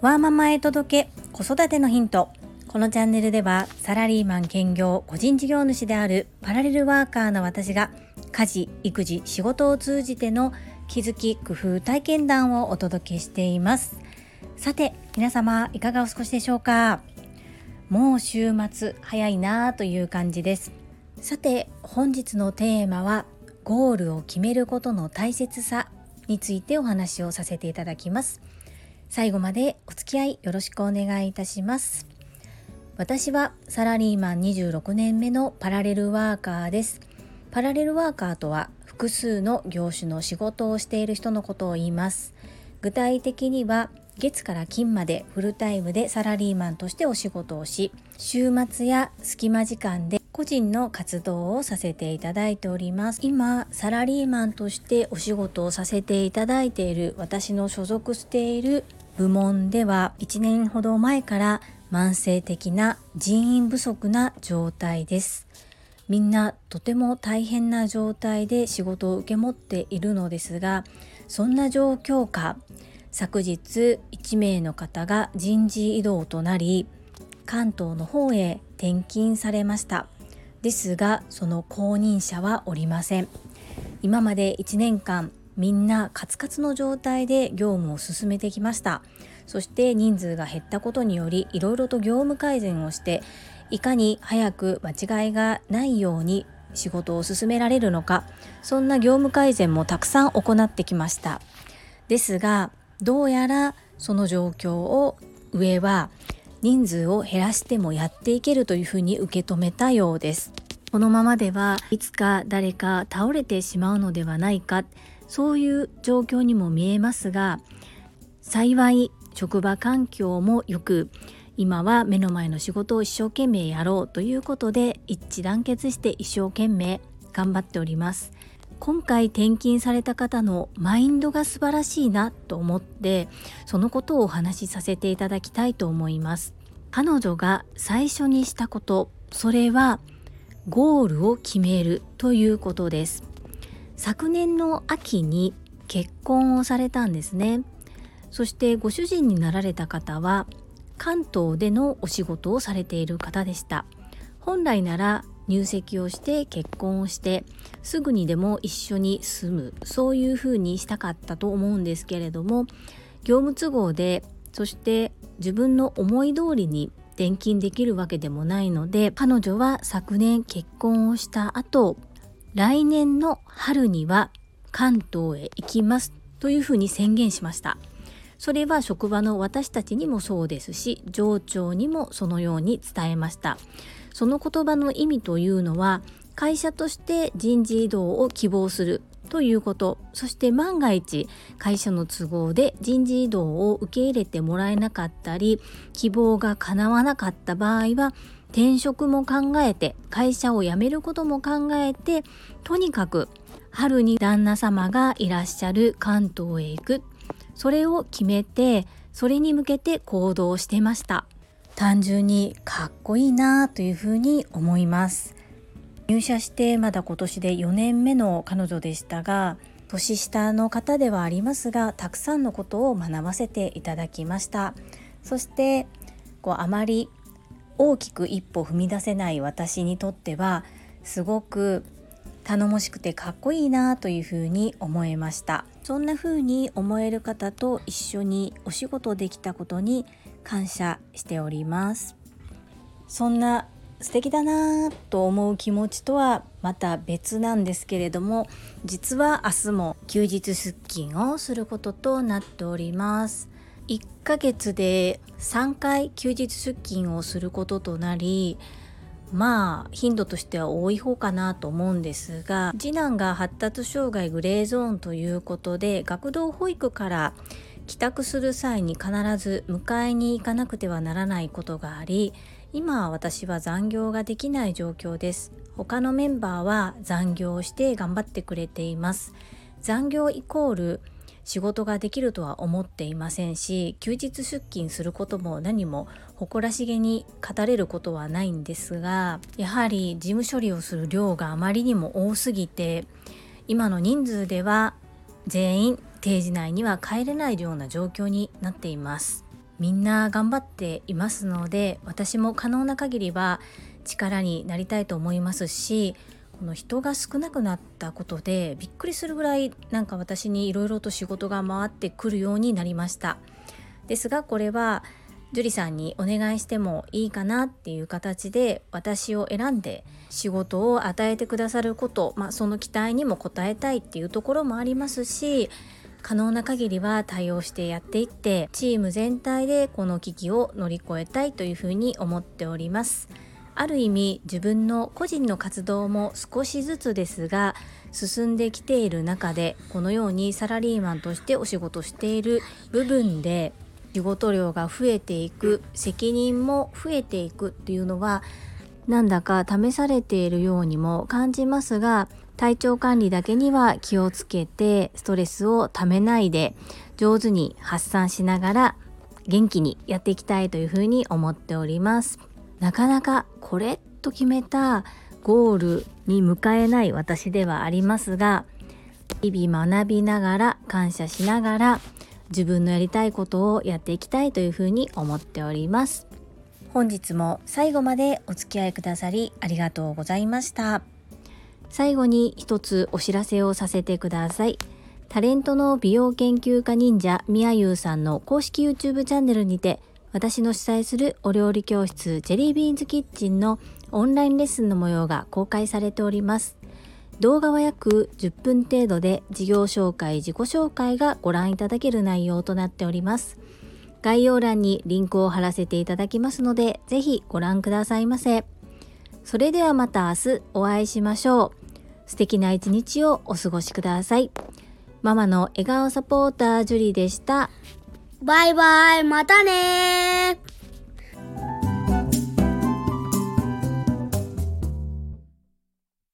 ワーママへ届け子育てのヒント。このチャンネルではサラリーマン兼業個人事業主であるパラレルワーカーの私が家事育児仕事を通じての気づき工夫体験談をお届けしています。さて皆様いかがお過ごしでしょうか？もう週末早いなという感じです。さて本日のテーマはゴールを決めることの大切さについてお話をさせていただきます。最後までお付き合いよろしくお願いいたします。私はサラリーマン26年目のパラレルワーカーです。パラレルワーカーとは複数の業種の仕事をしている人のことを言います。具体的には月から金までフルタイムでサラリーマンとしてお仕事をし週末や隙間時間で個人の活動をさせていただいております。今サラリーマンとしてお仕事をさせていただいている私の所属している部門では1年ほど前から慢性的な人員不足な状態です。みんなとても大変な状態で仕事を受け持っているのですがそんな状況下昨日1名の方が人事異動となり関東の方へ転勤されました。ですがその後任者はおりません。今まで1年間みんなカツカツの状態で業務を進めてきました。そして人数が減ったことによりいろいろと業務改善をしていかに早く間違いがないように仕事を進められるのかそんな業務改善もたくさん行ってきました。ですがどうやらその状況を上は人数を減らしてもやっていけるというふうに受け止めたようです。このままではいつか誰か倒れてしまうのではないか。そういう状況にも見えますが幸い職場環境もよく今は目の前の仕事を一生懸命やろうということで一致団結して一生懸命頑張っております。今回転勤された方のマインドが素晴らしいなと思ってそのことをお話しさせていただきたいと思います。彼女が最初にしたことそれはゴールを決めるということです。昨年の秋に結婚をされたんですね。そしてご主人になられた方は関東でのお仕事をされている方でした。本来なら入籍をして結婚をしてすぐにでも一緒に住むそういうふうにしたかったと思うんですけれども業務都合でそして自分の思い通りに転勤できるわけでもないので彼女は昨年結婚をした後来年の春には関東へ行きますというふうに宣言しました。それは職場の私たちにもそうですし上長にもそのように伝えました。その言葉の意味というのは会社として人事異動を希望するということ。そして万が一会社の都合で人事異動を受け入れてもらえなかったり希望が叶わなかった場合は転職も考えて会社を辞めることも考えてとにかく春に旦那様がいらっしゃる関東へ行く。それを決めてそれに向けて行動してました。単純にかっこいいなというふうに思います。入社してまだ今年で4年目の彼女でしたが年下の方ではありますがたくさんのことを学ばせていただきました。そしてこうあまり大きく一歩踏み出せない私にとってはすごく頼もしくてかっこいいなというふうに思えました。そんな風に思える方と一緒にお仕事できたことに感謝しております。そんな素敵だなと思う気持ちとはまた別なんですけれども実は明日も休日出勤をすることとなっております。1ヶ月で3回休日出勤をすることとなりまあ頻度としては多い方かなと思うんですが次男が発達障害グレーゾーンということで学童保育から帰宅する際に必ず迎えに行かなくてはならないことがあり今私は残業ができない状況です。他のメンバーは残業して頑張ってくれています。残業イコール仕事ができるとは思っていませんし休日出勤することも何も誇らしげに語れることはないんですがやはり事務処理をする量があまりにも多すぎて今の人数では全員定時内には帰れないような状況になっています。みんな頑張っていますので私も可能な限りは力になりたいと思いますしこの人が少なくなったことでびっくりするぐらいなんか私にいろいろと仕事が回ってくるようになりました。ですがこれは樹里さんにお願いしてもいいかなっていう形で私を選んで仕事を与えてくださること、まあ、その期待にも応えたいっていうところもありますし可能な限りは対応してやっていってチーム全体でこの危機を乗り越えたいというふうに思っております。ある意味自分の個人の活動も少しずつですが進んできている中でこのようにサラリーマンとしてお仕事している部分で仕事量が増えていく責任も増えていくっていうのはなんだか試されているようにも感じますが体調管理だけには気をつけてストレスをためないで上手に発散しながら元気にやっていきたいというふうに思っております。なかなかこれと決めたゴールに向かえない私ではありますが日々学びながら感謝しながら自分のやりたいことをやっていきたいというふうに思っております。本日も最後までお付き合いくださりありがとうございました。最後に一つお知らせをさせてください。タレントの美容研究家忍者みやゆうさんの公式 YouTube チャンネルにて私の主催するお料理教室ジェリービーンズキッチンのオンラインレッスンの模様が公開されております。動画は約10分程度で事業紹介、自己紹介がご覧いただける内容となっております。概要欄にリンクを貼らせていただきますので、ぜひご覧くださいませ。それではまた明日お会いしましょう。素敵な一日をお過ごしください。ママの笑顔サポータージュリーでした。バイバイ、またね